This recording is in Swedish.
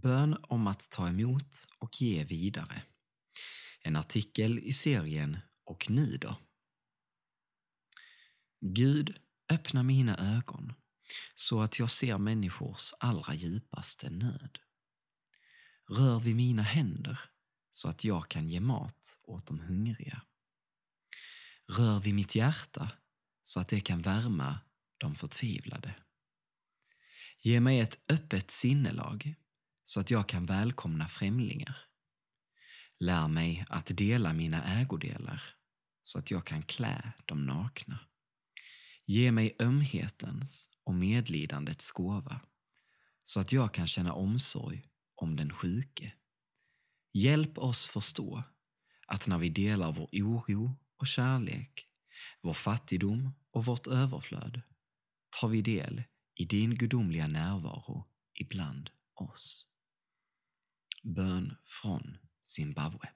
Bön om att ta emot och ge vidare. En artikel i serien Och nu då? Gud, öppna mina ögon så att jag ser människors allra djupaste nöd. Rör vid mina händer så att jag kan ge mat åt de hungriga. Rör vid mitt hjärta så att det kan värma de förtvivlade. Ge mig ett öppet sinnelag så att jag kan välkomna främlingar. Lär mig att dela mina ägodelar så att jag kan klä de nakna. Ge mig ömhetens och medlidandets gåva så att jag kan känna omsorg om den sjuke. Hjälp oss förstå att när vi delar vår oro och kärlek, vår fattigdom och vårt överflöd tar vi del i din gudomliga närvaro ibland oss. Bern von Zimbabwe.